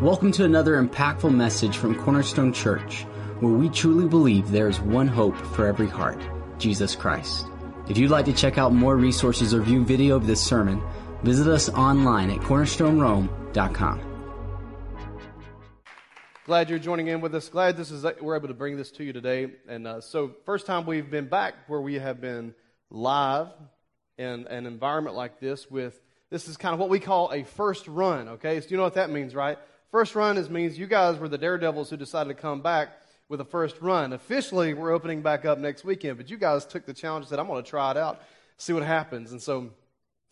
Welcome to another impactful message from Cornerstone Church, where we truly believe there is one hope for every heart Jesus Christ. If you'd like to check out more resources or view video of this sermon, visit us online at cornerstonerome.com. Glad you're joining in with us. Glad this is we're able to bring this to you today. And uh, so, first time we've been back where we have been live in an environment like this. With this is kind of what we call a first run. Okay, so you know what that means, right? First run is means you guys were the daredevils who decided to come back with a first run. Officially, we're opening back up next weekend, but you guys took the challenge and said, I'm going to try it out, see what happens. And so,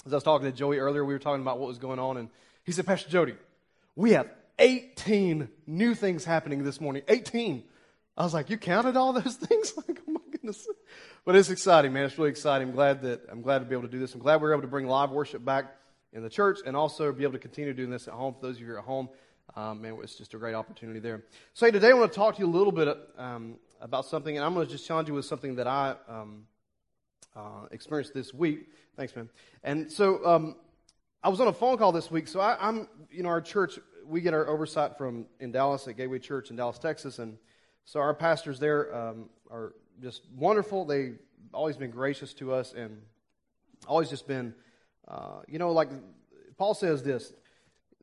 as I was talking to Joey earlier, we were talking about what was going on, and he said, Pastor Jody, we have 18 new things happening this morning. 18. I was like, you counted all those things? like, oh my goodness. But it's exciting, man. It's really exciting. I'm glad that I'm glad to be able to do this. I'm glad we are able to bring live worship back in the church and also be able to continue doing this at home for those of you at home. Um, and it's just a great opportunity there. So today I want to talk to you a little bit um, about something, and I'm going to just challenge you with something that I um, uh, experienced this week. Thanks, man. And so um, I was on a phone call this week. So I, am you know, our church, we get our oversight from in Dallas at Gateway Church in Dallas, Texas, and so our pastors there um, are just wonderful. They've always been gracious to us, and always just been, uh, you know, like Paul says this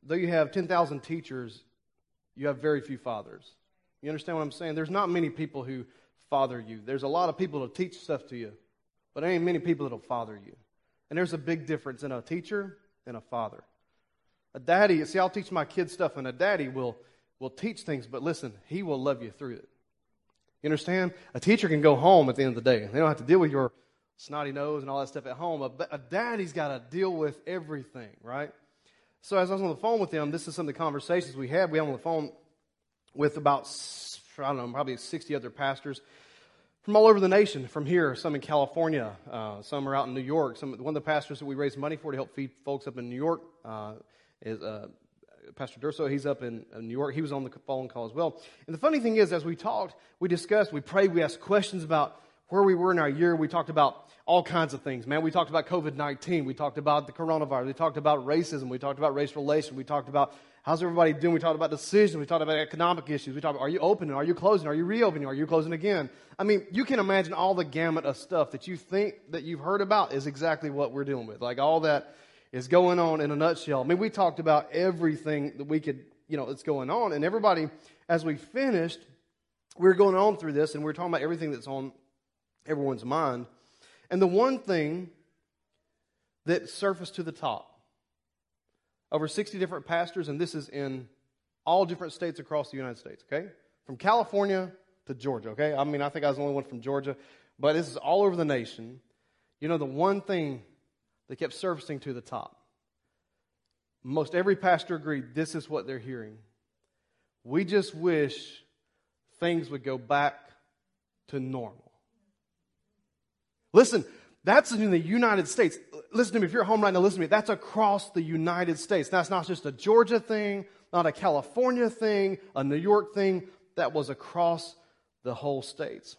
though you have 10,000 teachers, you have very few fathers. You understand what I'm saying? There's not many people who father you. There's a lot of people who teach stuff to you, but there ain't many people that'll father you. And there's a big difference in a teacher and a father. A daddy, see, I'll teach my kids stuff, and a daddy will, will teach things, but listen, he will love you through it. You understand? A teacher can go home at the end of the day. They don't have to deal with your snotty nose and all that stuff at home. A, a daddy's got to deal with everything, right? So as I was on the phone with them, this is some of the conversations we had. We had on the phone with about, I don't know, probably 60 other pastors from all over the nation, from here, some in California, uh, some are out in New York. Some, one of the pastors that we raised money for to help feed folks up in New York uh, is uh, Pastor Durso. He's up in, New York. He was on the phone call as well. And the funny thing is, as we talked, we discussed, we prayed, we asked questions about where we were in our year. We talked about all kinds of things, man. We talked about COVID 19. We talked about the coronavirus. We talked about racism. We talked about race relations. We talked about how's everybody doing. We talked about decisions. We talked about economic issues. We talked about are you opening? Are you closing? Are you reopening? Are you closing again? I mean, you can imagine all the gamut of stuff that you think that you've heard about is exactly what we're dealing with. Like all that is going on in a nutshell. I mean, we talked about everything that we could, you know, that's going on. And everybody, as we finished, we were going on through this and we were talking about everything that's on everyone's mind. And the one thing that surfaced to the top over 60 different pastors, and this is in all different states across the United States, okay? From California to Georgia, okay? I mean, I think I was the only one from Georgia, but this is all over the nation. You know, the one thing that kept surfacing to the top, most every pastor agreed this is what they're hearing. We just wish things would go back to normal. Listen, that's in the United States. Listen to me. If you're at home right now, listen to me. That's across the United States. That's not just a Georgia thing, not a California thing, a New York thing. That was across the whole states.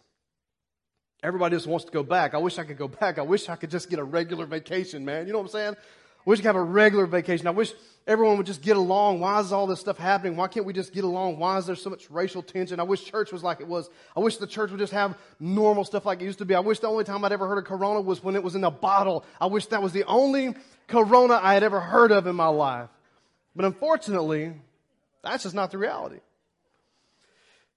Everybody just wants to go back. I wish I could go back. I wish I could just get a regular vacation, man. You know what I'm saying? I wish we could have a regular vacation. I wish everyone would just get along. Why is all this stuff happening? Why can't we just get along? Why is there so much racial tension? I wish church was like it was. I wish the church would just have normal stuff like it used to be. I wish the only time I'd ever heard of Corona was when it was in a bottle. I wish that was the only Corona I had ever heard of in my life. But unfortunately, that's just not the reality.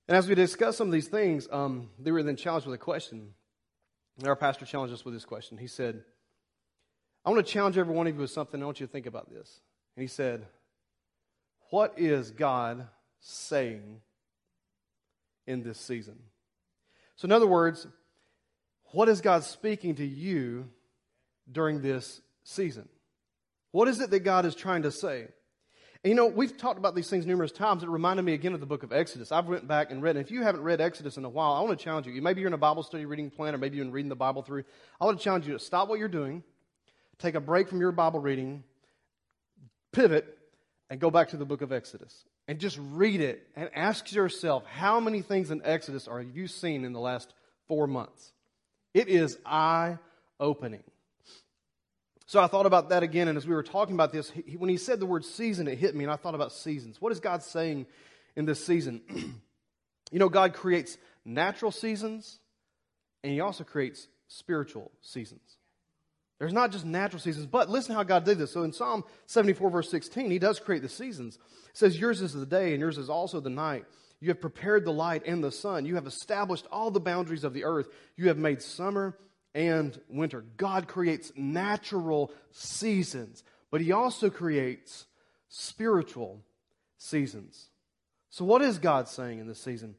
And as we discuss some of these things, um, they were then challenged with a question. Our pastor challenged us with this question. He said, I want to challenge every one of you with something. I want you to think about this. And he said, What is God saying in this season? So, in other words, what is God speaking to you during this season? What is it that God is trying to say? And you know, we've talked about these things numerous times. It reminded me again of the book of Exodus. I've went back and read, and if you haven't read Exodus in a while, I want to challenge you. Maybe you're in a Bible study reading plan, or maybe you've been reading the Bible through. I want to challenge you to stop what you're doing, take a break from your Bible reading, pivot, and go back to the book of Exodus. And just read it and ask yourself how many things in Exodus are you seen in the last four months? It is eye opening. So I thought about that again, and as we were talking about this, he, when he said the word season, it hit me, and I thought about seasons. What is God saying in this season? you know, God creates natural seasons, and he also creates spiritual seasons. There's not just natural seasons, but listen how God did this. So in Psalm 74, verse 16, he does create the seasons. It says, Yours is the day, and yours is also the night. You have prepared the light and the sun. You have established all the boundaries of the earth. You have made summer and winter. God creates natural seasons, but he also creates spiritual seasons. So, what is God saying in this season?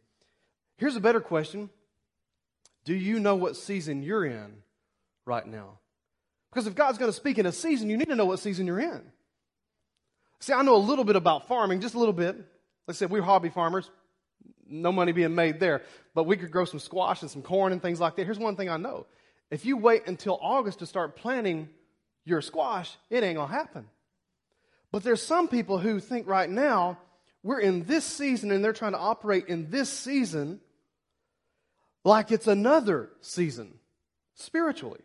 Here's a better question Do you know what season you're in right now? Because if God's going to speak in a season, you need to know what season you're in. See, I know a little bit about farming, just a little bit. Like I said, we're hobby farmers. No money being made there. But we could grow some squash and some corn and things like that. Here's one thing I know. If you wait until August to start planting your squash, it ain't going to happen. But there's some people who think right now, we're in this season and they're trying to operate in this season like it's another season spiritually.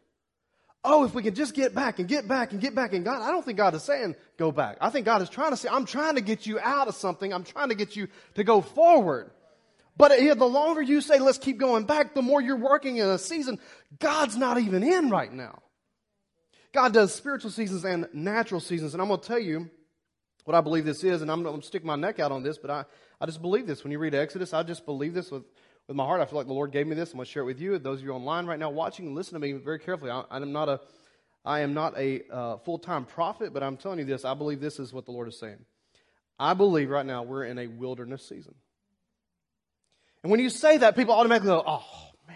Oh, if we can just get back and get back and get back And God, I don't think God is saying go back. I think God is trying to say, I'm trying to get you out of something. I'm trying to get you to go forward. But the longer you say, let's keep going back, the more you're working in a season God's not even in right now. God does spiritual seasons and natural seasons. And I'm going to tell you what I believe this is, and I'm going to stick my neck out on this, but I, I just believe this. When you read Exodus, I just believe this with with my heart. I feel like the Lord gave me this. I'm going to share it with you. Those of you online right now watching, listen to me very carefully. I, am not a, I am not a uh, full time prophet, but I'm telling you this. I believe this is what the Lord is saying. I believe right now we're in a wilderness season. And when you say that, people automatically go, oh, man,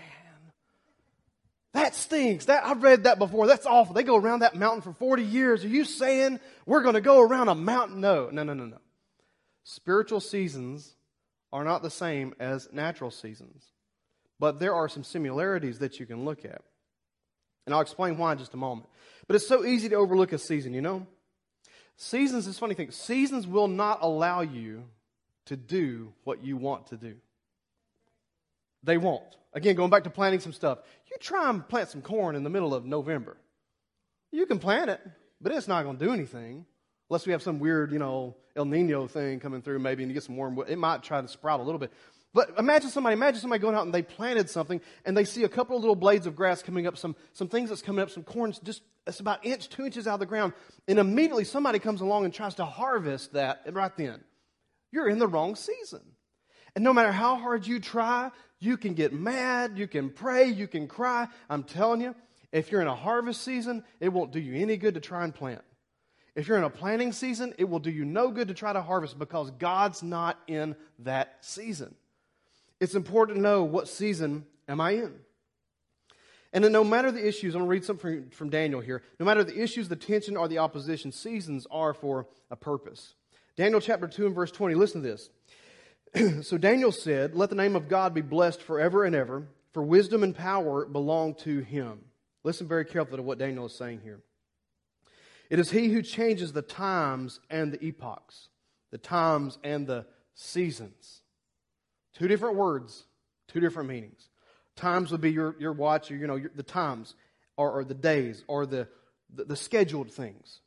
that stinks. That, I've read that before. That's awful. They go around that mountain for 40 years. Are you saying we're going to go around a mountain? No, no, no, no, no. Spiritual seasons are not the same as natural seasons. But there are some similarities that you can look at. And I'll explain why in just a moment. But it's so easy to overlook a season, you know? Seasons is funny thing. Seasons will not allow you to do what you want to do. They won't. Again, going back to planting some stuff. You try and plant some corn in the middle of November. You can plant it, but it's not going to do anything. Unless we have some weird, you know, El Nino thing coming through, maybe, and you get some warm, it might try to sprout a little bit. But imagine somebody, imagine somebody going out and they planted something and they see a couple of little blades of grass coming up, some, some things that's coming up, some corn's just, it's about inch, two inches out of the ground. And immediately somebody comes along and tries to harvest that right then. You're in the wrong season. And no matter how hard you try, you can get mad, you can pray, you can cry. I'm telling you, if you're in a harvest season, it won't do you any good to try and plant. If you're in a planting season, it will do you no good to try to harvest because God's not in that season. It's important to know what season am I in. And then no matter the issues, I'm going to read something from, from Daniel here. No matter the issues, the tension, or the opposition, seasons are for a purpose. Daniel chapter 2 and verse 20, listen to this. so Daniel said, Let the name of God be blessed forever and ever, for wisdom and power belong to him. Listen very carefully to what Daniel is saying here. It is He who changes the times and the epochs, the times and the seasons. Two different words, two different meanings. Times would be your, your watch, or, you know, your, the times, or, or, the days, or the, the, the scheduled things.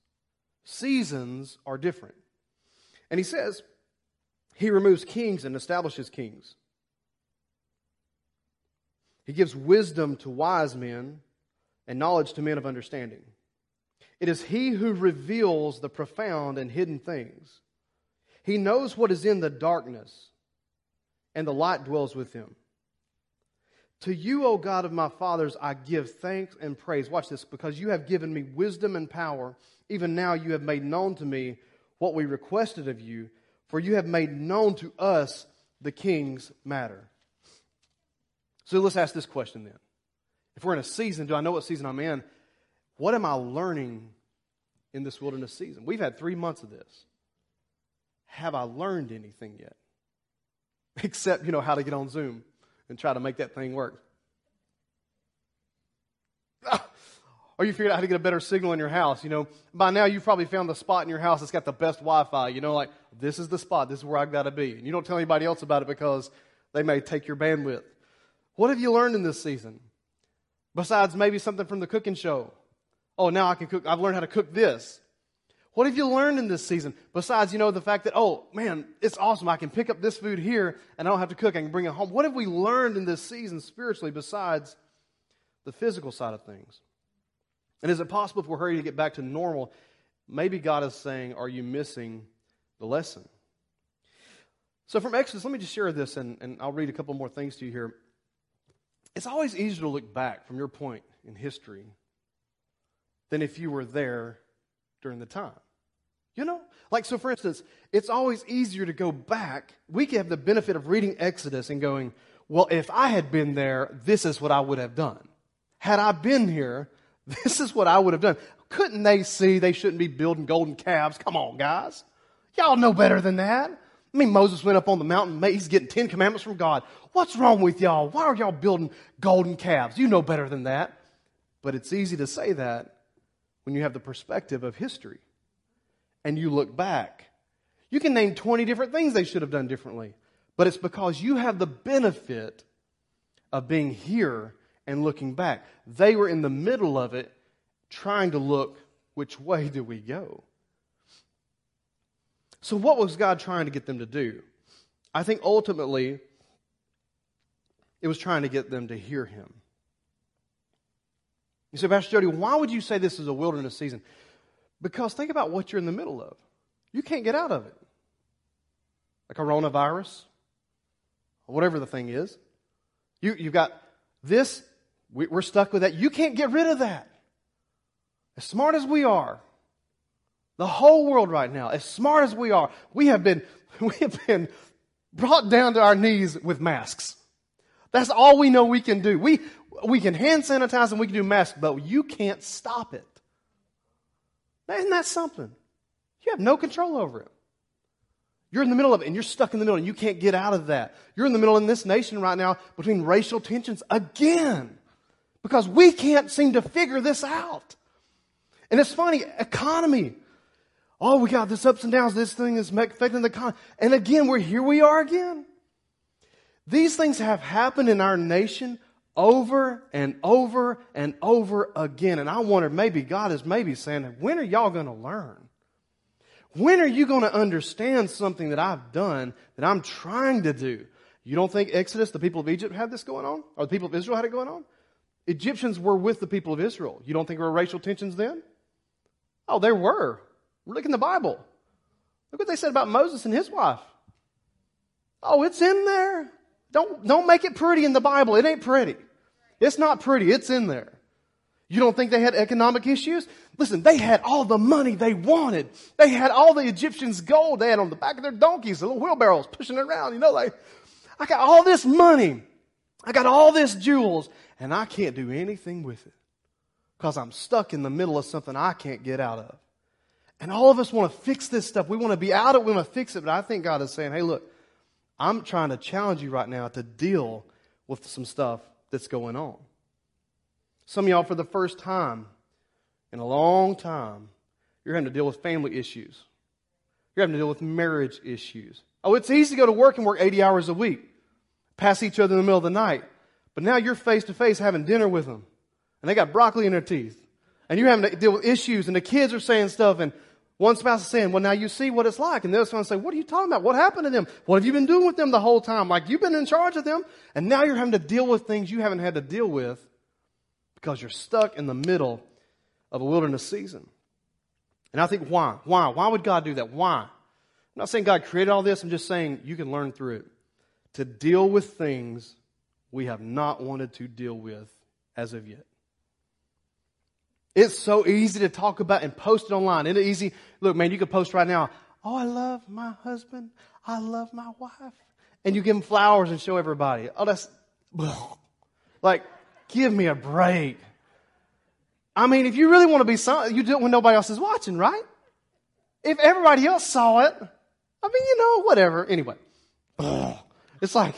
Seasons are different. And he says, He removes kings and establishes kings. He gives wisdom to wise men and knowledge to men of understanding. It is He who reveals the profound and hidden things. He knows what is in the darkness, and the light dwells with Him. To you, O God of my fathers, I give thanks and praise. Watch this, because you have given me wisdom and power. Even now you have made known to me what we requested of you, for you have made known to us the king's matter. So let's ask this question then. If we're in a season, do I know what season I'm in? What am I learning in this wilderness season? We've had three months of this. Have I learned anything yet? Except, you know, how to get on Zoom and try to make that thing work. Or you figured out how to get a better signal in your house. You know, by now you've probably found the spot in your house that's got the best Wi Fi. You know, like, this is the spot, this is where I've got to be. And you don't tell anybody else about it because they may take your bandwidth. What have you learned in this season? Besides maybe something from the cooking show Oh, now I can cook. I've learned how to cook this. What have you learned in this season? Besides, you know, the fact that, oh, man, it's awesome. I can pick up this food here and I don't have to cook. I can bring it home. What have we learned in this season spiritually besides the physical side of things? And is it possible if we're hurrying to get back to normal, maybe God is saying, are you missing the lesson? So from Exodus, let me just share this and, and I'll read a couple more things to you here. It's always easier to look back from your point in history than if you were there during the time. You know? Like, so for instance, it's always easier to go back. We can have the benefit of reading Exodus and going, well, if I had been there, this is what I would have done. Had I been here, this is what I would have done. Couldn't they see they shouldn't be building golden calves? Come on, guys. Y'all know better than that. I mean, Moses went up on the mountain. He's getting Ten Commandments from God. What's wrong with y'all? Why are y'all building golden calves? You know better than that. But it's easy to say that when you have the perspective of history and you look back. You can name 20 different things they should have done differently, but it's because you have the benefit of being here and looking back. They were in the middle of it trying to look which way do we go? So, what was God trying to get them to do? I think ultimately it was trying to get them to hear Him. You say, Pastor Jody, why would you say this is a wilderness season? Because think about what you're in the middle of. You can't get out of it. A coronavirus, whatever the thing is. You, you've got this, we, we're stuck with that. You can't get rid of that. As smart as we are, the whole world right now, as smart as we are, we have been, we have been brought down to our knees with masks. That's all we know we can do. We, we can hand sanitize and we can do masks, but you can't stop it. Now, isn't that something? You have no control over it. You're in the middle of it and you're stuck in the middle and you can't get out of that. You're in the middle in this nation right now between racial tensions again because we can't seem to figure this out. And it's funny, economy. Oh, we got this ups and downs. This thing is affecting the economy. And again, we're here we are again. These things have happened in our nation over and over and over again. And I wonder, maybe God is maybe saying, when are y'all going to learn? When are you going to understand something that I've done that I'm trying to do? You don't think Exodus, the people of Egypt had this going on? Or the people of Israel had it going on? Egyptians were with the people of Israel. You don't think there were racial tensions then? Oh, there were. Look in the Bible. Look what they said about Moses and his wife. Oh, it's in there. Don't, don't make it pretty in the Bible. It ain't pretty. It's not pretty. It's in there. You don't think they had economic issues? Listen, they had all the money they wanted. They had all the Egyptians' gold they had on the back of their donkeys, the little wheelbarrows pushing around. You know, like, I got all this money. I got all this jewels, and I can't do anything with it because I'm stuck in the middle of something I can't get out of. And all of us want to fix this stuff. We want to be out of it. We want to fix it. But I think God is saying, hey, look, I'm trying to challenge you right now to deal with some stuff that's going on. Some of y'all, for the first time in a long time, you're having to deal with family issues. You're having to deal with marriage issues. Oh, it's easy to go to work and work 80 hours a week, pass each other in the middle of the night. But now you're face to face having dinner with them, and they got broccoli in their teeth. And you're having to deal with issues, and the kids are saying stuff, and one spouse is saying, well, now you see what it's like. And the other spouse say, what are you talking about? What happened to them? What have you been doing with them the whole time? Like you've been in charge of them and now you're having to deal with things you haven't had to deal with because you're stuck in the middle of a wilderness season. And I think why? Why? Why would God do that? Why? I'm not saying God created all this. I'm just saying you can learn through it to deal with things we have not wanted to deal with as of yet. It's so easy to talk about and post it online. Isn't it easy? Look, man, you could post right now, oh, I love my husband. I love my wife. And you give them flowers and show everybody. Oh, that's, like, give me a break. I mean, if you really want to be something, you do it when nobody else is watching, right? If everybody else saw it, I mean, you know, whatever. Anyway, it's like,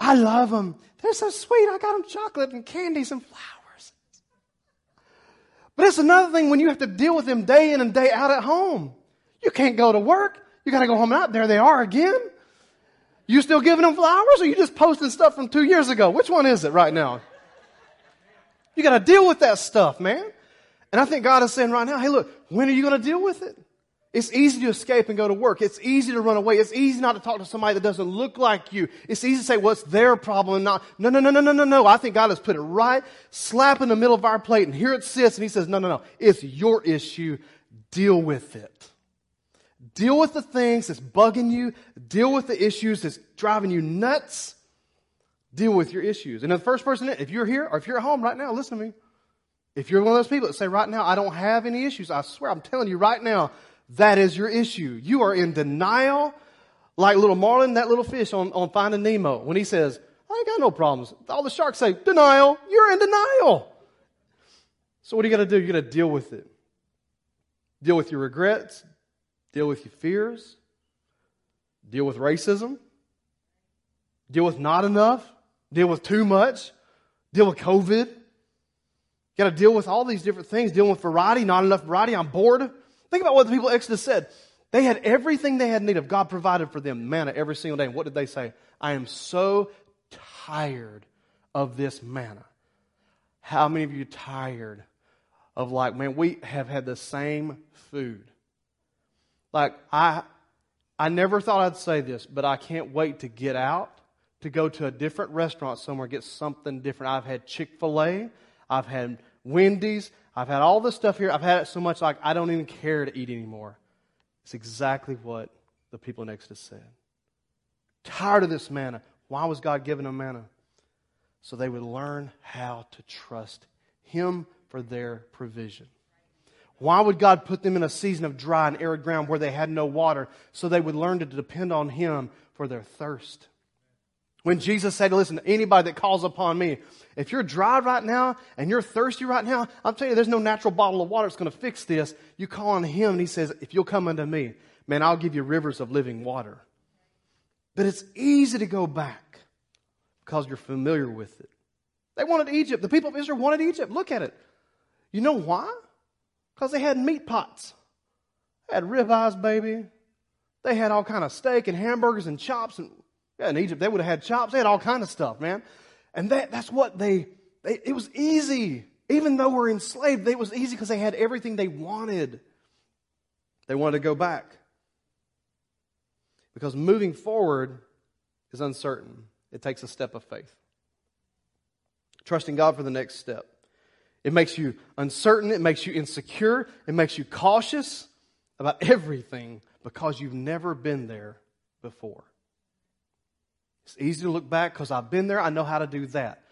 I love them. They're so sweet. I got them chocolate and candies and flowers. But it's another thing when you have to deal with them day in and day out at home. You can't go to work. You got to go home and out. There they are again. You still giving them flowers or you just posting stuff from two years ago? Which one is it right now? You got to deal with that stuff, man. And I think God is saying right now, hey, look, when are you going to deal with it? It's easy to escape and go to work. It's easy to run away. It's easy not to talk to somebody that doesn't look like you. It's easy to say, what's their problem and not, no, no, no, no, no, no, no. I think God has put it right slap in the middle of our plate and here it sits and he says, no, no, no. It's your issue. Deal with it. Deal with the things that's bugging you. Deal with the issues that's driving you nuts. Deal with your issues. And the first person, if you're here or if you're at home right now, listen to me. If you're one of those people that say right now, I don't have any issues, I swear, I'm telling you right now, that is your issue. You are in denial, like little Marlin, that little fish on, on Finding Nemo, when he says, I ain't got no problems. All the sharks say, denial. You're in denial. So what are you going to do? You're going to deal with it. Deal with your regrets. Deal with your fears. Deal with racism. Deal with not enough. Deal with too much. Deal with COVID. You got to deal with all these different things. Dealing with variety, not enough variety. I'm bored. Think about what the people of Exodus said. They had everything they had need of. God provided for them manna every single day. And what did they say? I am so tired of this manna. How many of you tired of like, man, we have had the same food. Like I I never thought I'd say this, but I can't wait to get out to go to a different restaurant somewhere, get something different. I've had Chick-fil-A, I've had Wendy's, I've had all this stuff here. I've had it so much like I don't even care to eat anymore. It's exactly what the people in Exodus said. Tired of this manna. Why was God giving them manna? So they would learn how to trust Him for their provision. Why would God put them in a season of dry and arid ground where they had no water? So they would learn to depend on Him for their thirst. When Jesus said, listen, anybody that calls upon me, if you're dry right now and you're thirsty right now, I'm telling you, there's no natural bottle of water that's going to fix this. You call on him and he says, if you'll come unto me, man, I'll give you rivers of living water. But it's easy to go back because you're familiar with it. They wanted Egypt. The people of Israel wanted Egypt. Look at it. You know why? Because they had meat pots. They had ribeyes, baby. They had all kind of steak and hamburgers and chops and yeah, in Egypt, they would have had chops. They had all kind of stuff, man. And that, that's what they, they, it was easy. Even though we're enslaved, it was easy because they had everything they wanted. They wanted to go back. Because moving forward is uncertain. It takes a step of faith. Trusting God for the next step. It makes you uncertain. It makes you insecure. It makes you cautious about everything because you've never been there before. It's easy to look back because I've been there. I know how to do that.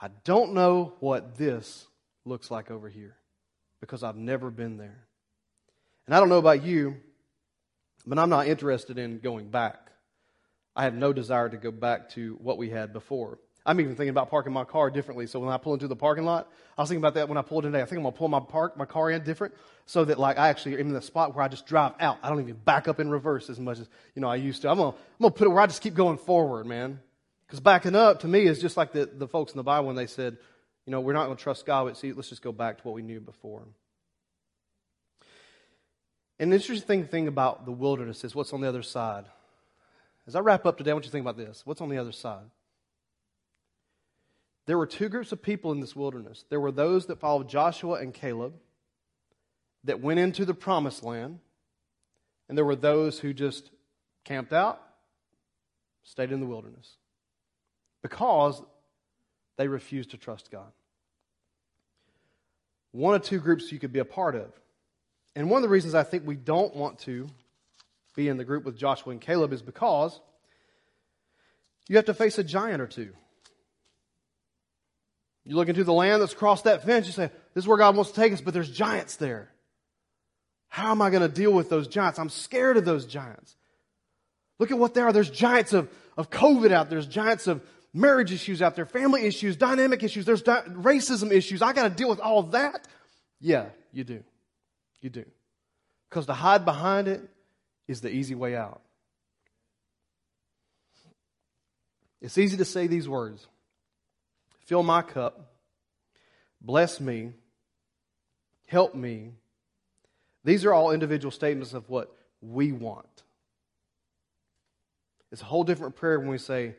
I don't know what this looks like over here because I've never been there. And I don't know about you, but I'm not interested in going back. I have no desire to go back to what we had before. I'm even thinking about parking my car differently. So when I pull into the parking lot, I was thinking about that when I pulled in today. I think I'm gonna pull my park my car in different so that like I actually am in the spot where I just drive out. I don't even back up in reverse as much as you know I used to. I'm gonna I'm gonna put it where I just keep going forward, man. Because backing up to me is just like the, the folks in the Bible when they said, you know, we're not gonna trust God, but see, let's just go back to what we knew before. An interesting thing about the wilderness is what's on the other side. As I wrap up today, I want you to think about this. What's on the other side? There were two groups of people in this wilderness. There were those that followed Joshua and Caleb that went into the promised land, and there were those who just camped out, stayed in the wilderness because they refused to trust God. One of two groups you could be a part of. And one of the reasons I think we don't want to be in the group with Joshua and Caleb is because you have to face a giant or two. You look into the land that's across that fence, you say, This is where God wants to take us, but there's giants there. How am I going to deal with those giants? I'm scared of those giants. Look at what they are. There's giants of, of COVID out there. There's giants of marriage issues out there, family issues, dynamic issues. There's di- racism issues. I got to deal with all that. Yeah, you do. You do. Because to hide behind it is the easy way out. It's easy to say these words Fill my cup. Bless me. Help me. These are all individual statements of what we want. It's a whole different prayer when we say,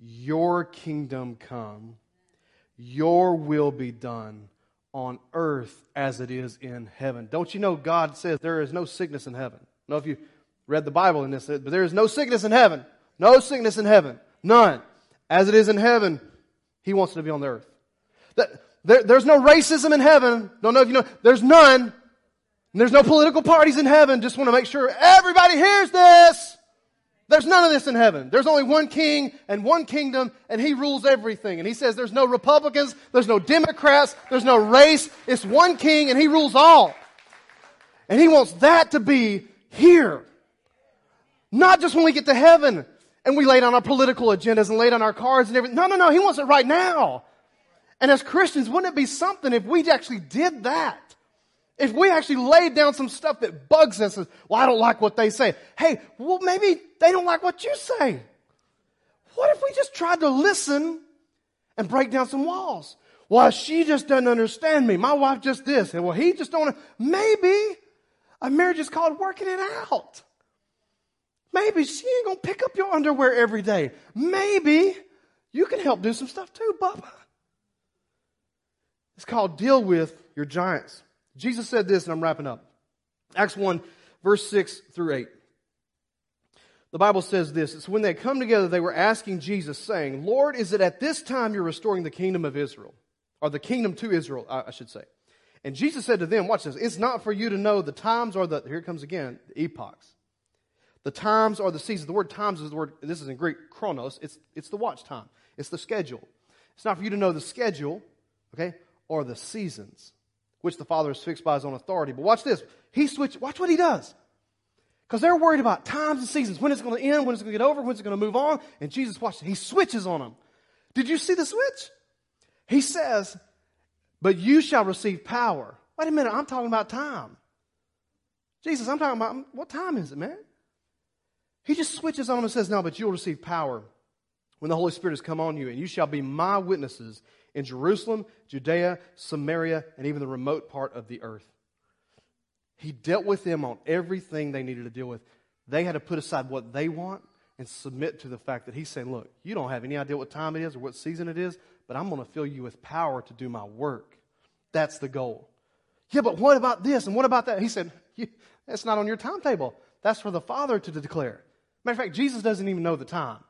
Your kingdom come, Your will be done on earth as it is in heaven. Don't you know God says there is no sickness in heaven? I know if you read the Bible in this, but there is no sickness in heaven. No sickness in heaven. None. As it is in heaven, He wants it to be on the earth. There, there's no racism in heaven. Don't know if you know. There's none. And there's no political parties in heaven. Just want to make sure everybody hears this. There's none of this in heaven. There's only one king and one kingdom, and he rules everything. And he says there's no Republicans, there's no Democrats, there's no race. It's one king, and he rules all. And he wants that to be here. Not just when we get to heaven and we lay down our political agendas and lay down our cards and everything. No, no, no. He wants it right now. And as Christians, wouldn't it be something if we actually did that? If we actually laid down some stuff that bugs us, well, I don't like what they say. Hey, well, maybe they don't like what you say. What if we just tried to listen and break down some walls? Well, she just doesn't understand me. My wife just this. And well, he just don't. Maybe a marriage is called working it out. Maybe she ain't gonna pick up your underwear every day. Maybe you can help do some stuff too, Bubba. It's called deal with your giants. Jesus said this, and I'm wrapping up. Acts 1, verse 6 through 8. The Bible says this It's when they come together, they were asking Jesus, saying, Lord, is it at this time you're restoring the kingdom of Israel? Or the kingdom to Israel, I should say. And Jesus said to them, Watch this, it's not for you to know the times or the, here it comes again, the epochs. The times or the seasons. The word times is the word, this is in Greek, chronos. It's, it's the watch time, it's the schedule. It's not for you to know the schedule, okay, or the seasons, which the Father has fixed by his own authority. But watch this. He switch. Watch what he does. Because they're worried about times and seasons, when it's going to end, when it's going to get over, when it's going to move on. And Jesus, watch, he switches on them. Did you see the switch? He says, But you shall receive power. Wait a minute, I'm talking about time. Jesus, I'm talking about, what time is it, man? He just switches on them and says, No, but you'll receive power when the Holy Spirit has come on you, and you shall be my witnesses in Jerusalem, Judea, Samaria, and even the remote part of the earth. He dealt with them on everything they needed to deal with. They had to put aside what they want and submit to the fact that he's saying, Look, you don't have any idea what time it is or what season it is, but I'm going to fill you with power to do my work. That's the goal. Yeah, but what about this and what about that? He said, That's not on your timetable. That's for the Father to declare. Matter of fact, Jesus doesn't even know the time.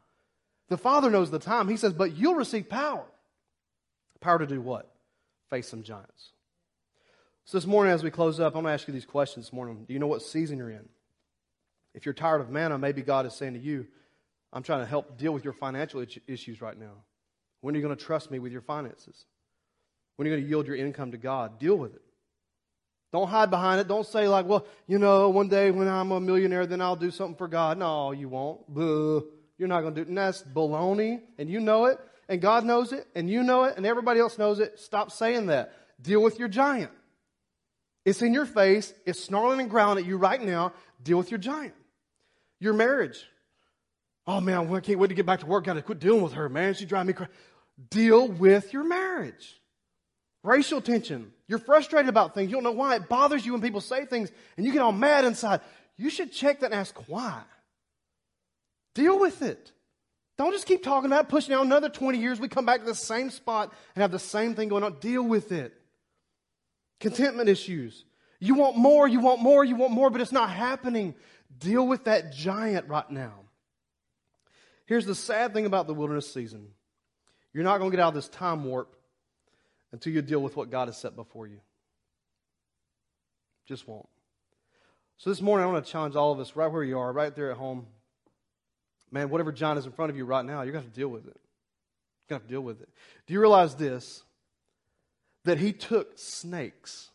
The Father knows the time. He says, But you'll receive power. Power to do what? Face some giants. So this morning, as we close up, I'm going to ask you these questions this morning. Do you know what season you're in? If you're tired of manna, maybe God is saying to you, I'm trying to help deal with your financial issues right now. When are you going to trust me with your finances? When are you going to yield your income to God? Deal with it. Don't hide behind it. Don't say, like, well, you know, one day when I'm a millionaire, then I'll do something for God. No, you won't. You're not going to do it. And that's baloney, and you know it and God knows it, and you know it, and everybody else knows it, stop saying that. Deal with your giant. It's in your face, it's snarling and growling at you right now. Deal with your giant. Your marriage. Oh man, I can't wait to get back to work. Got to quit dealing with her, man. She drives me crazy. Deal with your marriage. Racial tension. You're frustrated about things. You don't know why. It bothers you when people say things and you get all mad inside. You should check that and ask why. Deal with it. Don't just keep talking about it, pushing out another 20 years. We come back to the same spot and have the same thing going on. Deal with it. Contentment issues. You want more, you want more, you want more, but it's not happening. Deal with that giant right now. Here's the sad thing about the wilderness season you're not going to get out of this time warp until you deal with what God has set before you. Just won't. So this morning, I want to challenge all of us right where you are, right there at home man, whatever John is in front of you right now, you're going to have to deal with it. You're going to have to deal with it. Do you realize this? That he took snakes.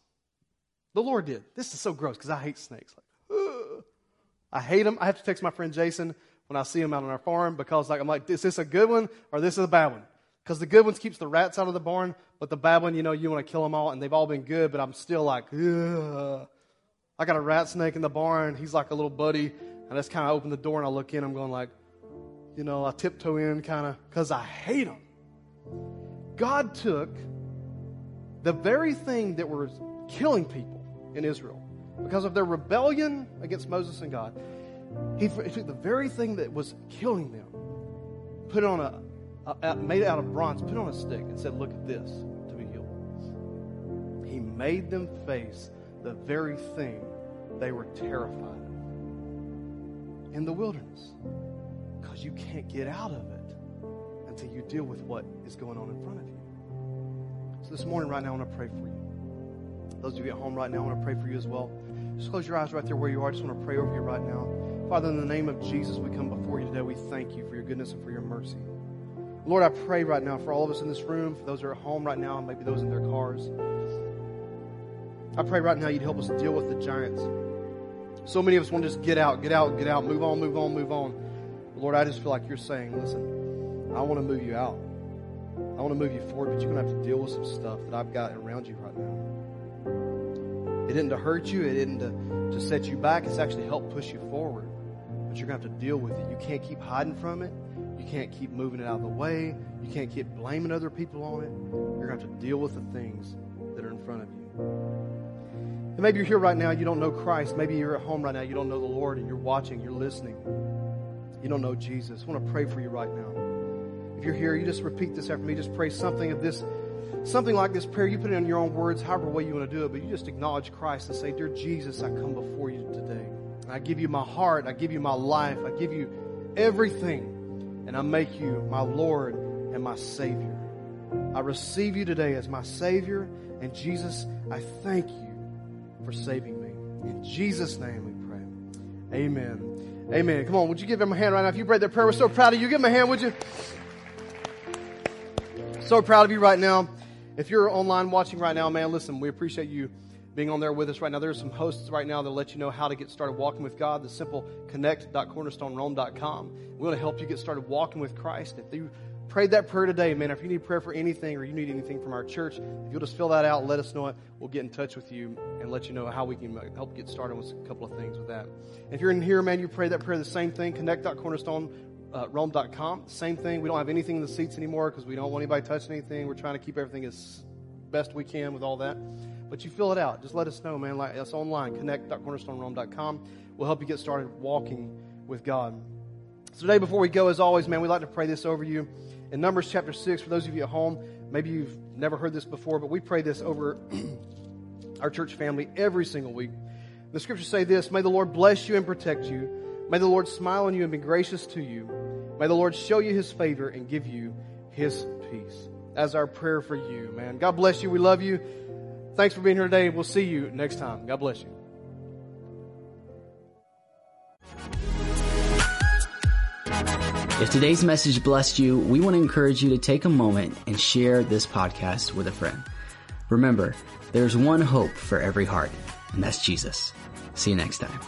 The Lord did. This is so gross because I hate snakes. Like, I hate them. I have to text my friend Jason when I see him out on our farm because like, I'm like, is this a good one or this is a bad one? Because the good ones keeps the rats out of the barn, but the bad one, you know, you want to kill them all, and they've all been good, but I'm still like, Ugh. I got a rat snake in the barn. He's like a little buddy, and I just kind of open the door and I look in. I'm going like, you know, I tiptoe in kind of because I hate them. God took the very thing that was killing people in Israel because of their rebellion against Moses and God. He, he took the very thing that was killing them, put it on a, a, made out of bronze, put on a stick, and said, "Look at this to be healed." He made them face the very thing they were terrified of in the wilderness. Because you can't get out of it until you deal with what is going on in front of you. So this morning, right now, I want to pray for you. Those of you at home right now, I want to pray for you as well. Just close your eyes right there where you are. I just want to pray over you right now. Father, in the name of Jesus, we come before you today. We thank you for your goodness and for your mercy. Lord, I pray right now for all of us in this room, for those who are at home right now, and maybe those in their cars. I pray right now you'd help us deal with the giants. So many of us want to just get out, get out, get out, move on, move on, move on. Lord, I just feel like you're saying, listen, I want to move you out. I want to move you forward, but you're going to have to deal with some stuff that I've got around you right now. It isn't to hurt you, it isn't to, to set you back, it's actually help push you forward. But you're going to have to deal with it. You can't keep hiding from it. Can't keep moving it out of the way. You can't keep blaming other people on it. You're going to have to deal with the things that are in front of you. And maybe you're here right now, you don't know Christ. Maybe you're at home right now, you don't know the Lord, and you're watching, you're listening. You don't know Jesus. I want to pray for you right now. If you're here, you just repeat this after me. Just pray something of this, something like this prayer. You put it in your own words, however way you want to do it, but you just acknowledge Christ and say, Dear Jesus, I come before you today. I give you my heart. I give you my life. I give you everything. And I make you my Lord and my Savior. I receive you today as my Savior. And Jesus, I thank you for saving me. In Jesus' name we pray. Amen. Amen. Come on, would you give him a hand right now? If you prayed that prayer, we're so proud of you. Give him a hand, would you? So proud of you right now. If you're online watching right now, man, listen, we appreciate you being on there with us right now. There's some hosts right now that'll let you know how to get started walking with God. The simple connect.cornerstonerome.com. We want to help you get started walking with Christ. If you prayed that prayer today, man, if you need prayer for anything or you need anything from our church, if you'll just fill that out, let us know it. We'll get in touch with you and let you know how we can help get started with a couple of things with that. If you're in here, man, you pray that prayer, the same thing, connect.cornerstone uh, Rome.com. Same thing. We don't have anything in the seats anymore because we don't want anybody touching anything. We're trying to keep everything as best we can with all that. But you fill it out. Just let us know, man. Like us online. Connect.cornerstonerome.com. We'll help you get started walking with God. So today, before we go, as always, man, we'd like to pray this over you. In Numbers chapter 6, for those of you at home, maybe you've never heard this before, but we pray this over our church family every single week. The scriptures say this May the Lord bless you and protect you. May the Lord smile on you and be gracious to you. May the Lord show you his favor and give you his peace. As our prayer for you, man. God bless you. We love you. Thanks for being here today. We'll see you next time. God bless you. If today's message blessed you, we want to encourage you to take a moment and share this podcast with a friend. Remember, there's one hope for every heart, and that's Jesus. See you next time.